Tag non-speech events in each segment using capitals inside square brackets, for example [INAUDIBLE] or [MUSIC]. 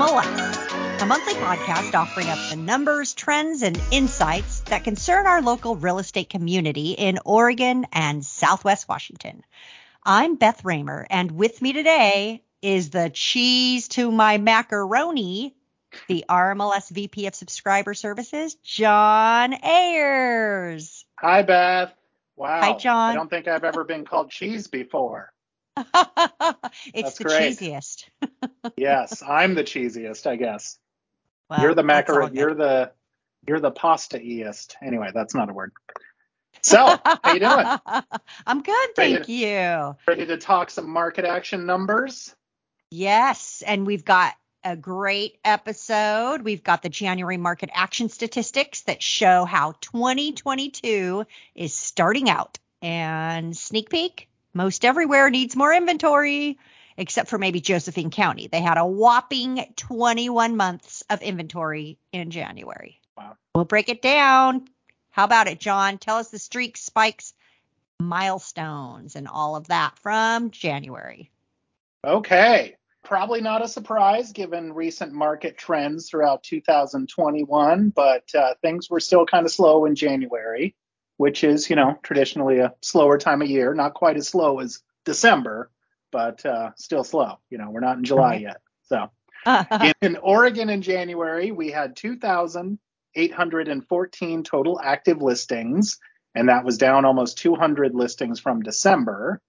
RMLS, a monthly podcast offering up the numbers, trends, and insights that concern our local real estate community in Oregon and Southwest Washington. I'm Beth Raymer, and with me today is the cheese to my macaroni, the RMLS VP of Subscriber Services, John Ayers. Hi, Beth. Wow. Hi, John. I don't think I've ever been called cheese before. [LAUGHS] it's That's the great. cheesiest. [LAUGHS] yes, I'm the cheesiest, I guess. Well, you're the macaroni. You're the you're the pasta-east. Anyway, that's not a word. So, how you doing? [LAUGHS] I'm good, Ready thank you. Ready to talk some market action numbers? Yes, and we've got a great episode. We've got the January market action statistics that show how 2022 is starting out. And sneak peek, most everywhere needs more inventory, except for maybe Josephine County. They had a whopping 21 months of inventory in January. Wow. We'll break it down. How about it, John? Tell us the streaks, spikes, milestones, and all of that from January. Okay. Probably not a surprise given recent market trends throughout 2021, but uh, things were still kind of slow in January, which is, you know, traditionally a slower time of year. Not quite as slow as December, but uh, still slow. You know, we're not in July yet. So in, [LAUGHS] in Oregon in January, we had 2,814 total active listings, and that was down almost 200 listings from December.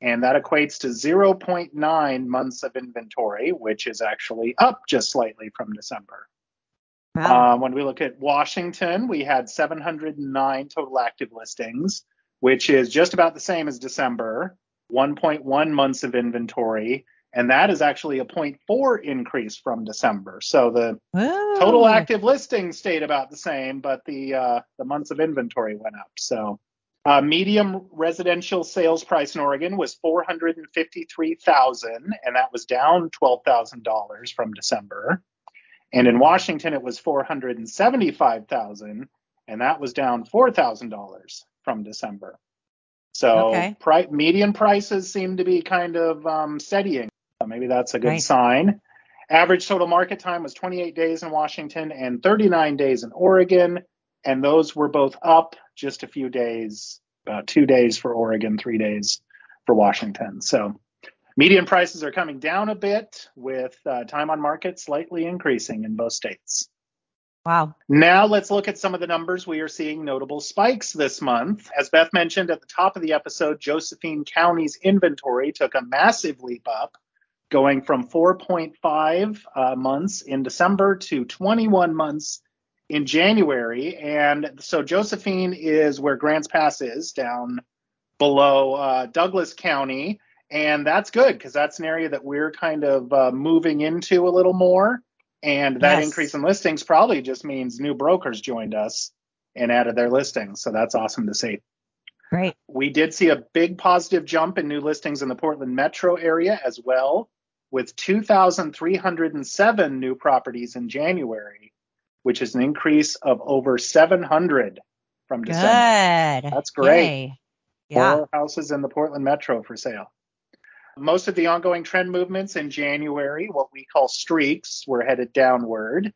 And that equates to 0.9 months of inventory, which is actually up just slightly from December. Wow. Uh, when we look at Washington, we had 709 total active listings, which is just about the same as December, 1.1 months of inventory. And that is actually a 0.4 increase from December. So the total active listings stayed about the same, but the uh, the months of inventory went up. So uh, medium residential sales price in Oregon was 453,000, and that was down $12,000 from December. And in Washington, it was 475,000, and that was down $4,000 from December. So Okay. pri- median prices seem to be kind of um, steadying. So maybe that's a good Right. sign. Average total market time was 28 days in Washington and 39 days in Oregon, and those were both up just a few days, about two days for Oregon, three days for Washington. So median prices are coming down a bit, with uh, time on market slightly increasing in both states. Wow. Now let's look at some of the numbers we are seeing notable spikes this month. As Beth mentioned at the top of the episode, Josephine County's inventory took a massive leap up, going from 4.5 uh, months in December to 21 months in January. And so Josephine is where Grants Pass is, down below uh, Douglas County. And that's good because that's an area that we're kind of uh, moving into a little more. And that Yes. increase in listings probably just means new brokers joined us and added their listings. So that's awesome to see. Great. We did see a big positive jump in new listings in the Portland metro area as well, with 2,307 new properties in January, which is an increase of over 700 from December. Good. That's great. Yay. Yeah. Four houses in the Portland metro for sale. Most of the ongoing trend movements in January, what we call streaks, were headed downward.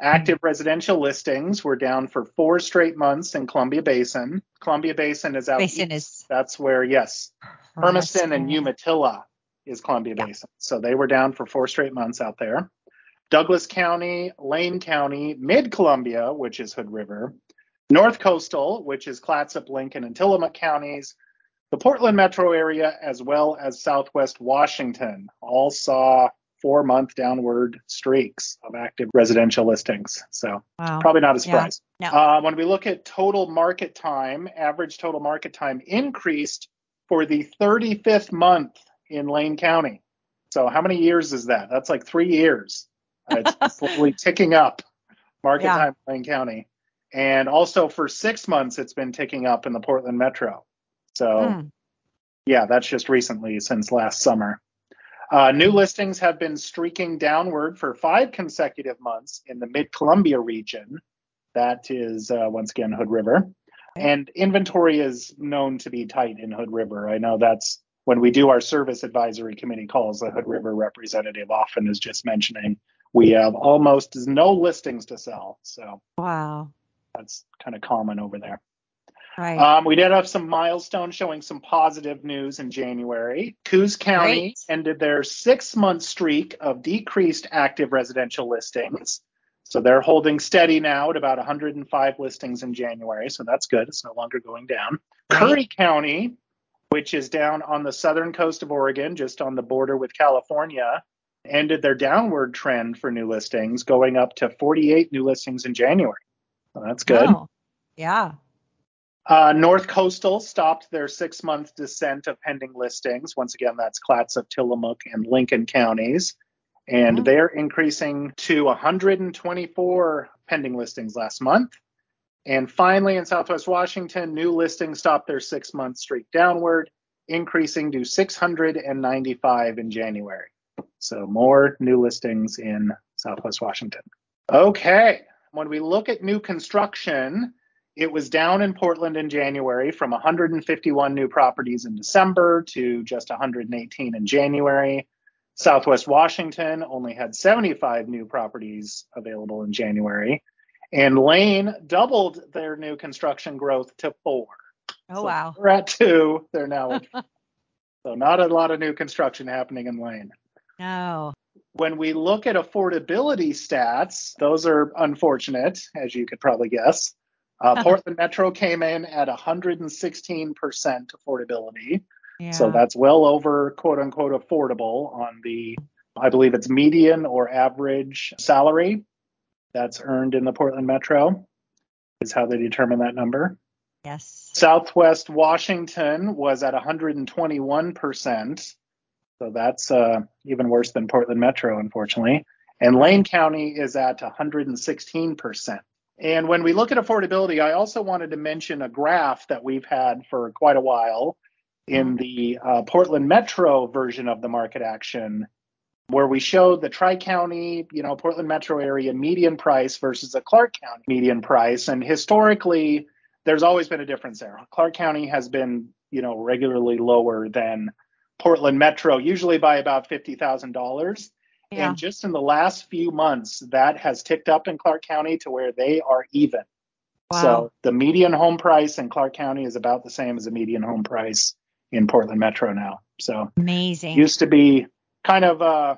Active residential listings were down for four straight months in Columbia Basin. Columbia Basin is out Basin east. is That's where, yes, Hermiston and Umatilla is Columbia Yeah. Basin. So they were down for four straight months out there. Douglas County, Lane County, Mid Columbia, which is Hood River, North Coastal, which is Clatsop, Lincoln, and Tillamook counties, the Portland metro area, as well as Southwest Washington, all saw four month downward streaks of active residential listings. So Wow. probably not a Yeah. surprise. No. Uh, when we look at total market time, average total market time increased for the 35th month in Lane County. So how many years is that? That's like three years. Uh, it's [LAUGHS] slowly ticking up. Market Yeah. time in Lane County, and also for six months it's been ticking up in the Portland Metro. So Hmm. yeah, that's just recently since last summer. Uh, new listings have been streaking downward for five consecutive months in the Mid Columbia region. That is uh, once again Hood River. And inventory is known to be tight in Hood River. I know that's when we do our service advisory committee calls, the Hood River representative often is just mentioning we have almost no listings to sell. So wow, that's kind of common over there. Right. Um, we did have some milestones showing some positive news in January. Coos County Great. ended their six month streak of decreased active residential listings. So they're holding steady now at about 105 listings in January. So that's good. It's no longer going down. Right. Curry County, which is down on the southern coast of Oregon, just on the border with California, ended their downward trend for new listings, going up to 48 new listings in January. So that's good. Oh, yeah. Uh, North Coastal stopped their six month descent of pending listings. Once again, that's Clatsop, Tillamook, and Lincoln counties. And Mhm. they're increasing to 124 pending listings last month. And finally, in Southwest Washington, new listings stopped their six month streak downward, increasing to 695 in January. So more new listings in Southwest Washington. Okay, when we look at new construction, it was down in Portland in January from 151 new properties in December to just 118 in January. Southwest Washington only had 75 new properties available in January. And Lane doubled their new construction growth to four. Oh, So wow. We're at two. They're now [LAUGHS] at so not a lot of new construction happening in Lane. No. When we look at affordability stats, those are unfortunate, as you could probably guess. Uh, [LAUGHS] Portland Metro came in at 116% affordability. Yeah. So that's well over quote unquote affordable on the, I believe it's median or average salary that's earned in the Portland Metro, is how they determine that number. yes. Southwest Washington was at 121%. So that's uh, even worse than Portland Metro, unfortunately. And Lane County is at 116%. And when we look at affordability, I also wanted to mention a graph that we've had for quite a while in the uh, Portland Metro version of the market action, where we showed the Tri County, you know, Portland Metro area median price versus a Clark County median price. And historically, there's always been a difference there. Clark County has been, you know, regularly lower than Portland Metro, usually by about $50,000. Yeah. And just in the last few months, that has ticked up in Clark County to where they are even. Wow. So the median home price in Clark County is about the same as the median home price in Portland Metro now. So Amazing. used to be kind of uh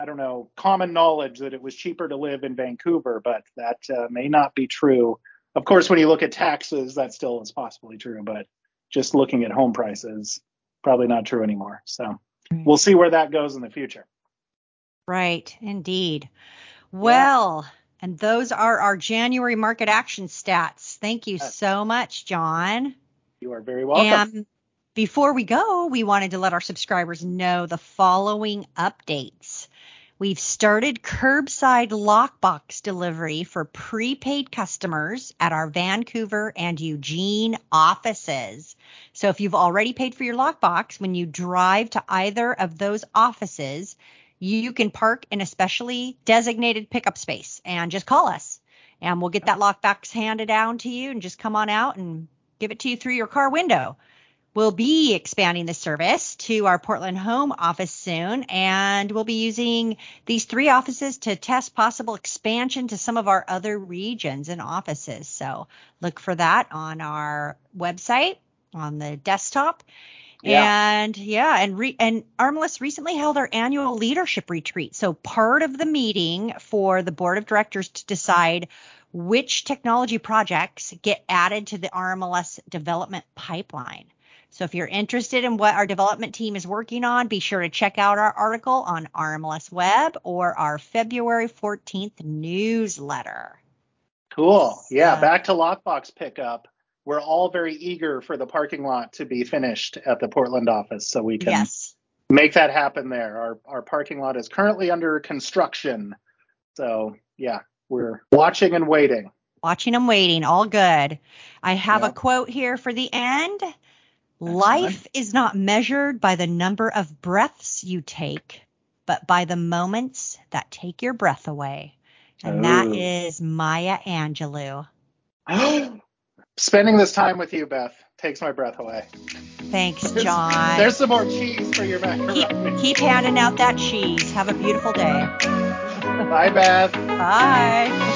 I don't know, common knowledge that it was cheaper to live in Vancouver, but that uh, may not be true. Of course, when you look at taxes, that still is possibly true, but just looking at home prices, probably not true anymore. So we'll see where that goes in the future. Right, indeed. Well, and those are our January market action stats. Thank you uh, so much, John. You are very welcome. And before we go, we wanted to let our subscribers know the following updates. We've started curbside lockbox delivery for prepaid customers at our Vancouver and Eugene offices. So if you've already paid for your lockbox, when you drive to either of those offices, you can park in a specially designated pickup space and just call us. And we'll get that lockbox handed down to you and just come on out and give it to you through your car window. We'll be expanding the service to our Portland home office soon, and we'll be using these three offices to test possible expansion to some of our other regions and offices. So look for that on our website on the desktop. Yeah. And yeah, and re- and RMLS recently held our annual leadership retreat. So part of the meeting for the board of directors to decide which technology projects get added to the RMLS development pipeline. So if you're interested in what our development team is working on, be sure to check out our article on RMLS Web or our February 14th newsletter. Cool. Yeah, back to lockbox pickup. We're all very eager for the parking lot to be finished at the Portland office so we can Yes. make that happen there. Our our parking lot is currently under construction. So, yeah, we're watching and waiting. Watching and waiting, all good. I have Yeah. a quote here for the end. Excellent. Life is not measured by the number of breaths you take, but by the moments that take your breath away. And that Ooh. is Maya Angelou. [GASPS] [GASPS] Spending this time with you, Beth, takes my breath away. Thanks, [LAUGHS] John. There's some more cheese for your macaroni. Keep, keep handing out that cheese. Have a beautiful day. Bye, Beth. Bye.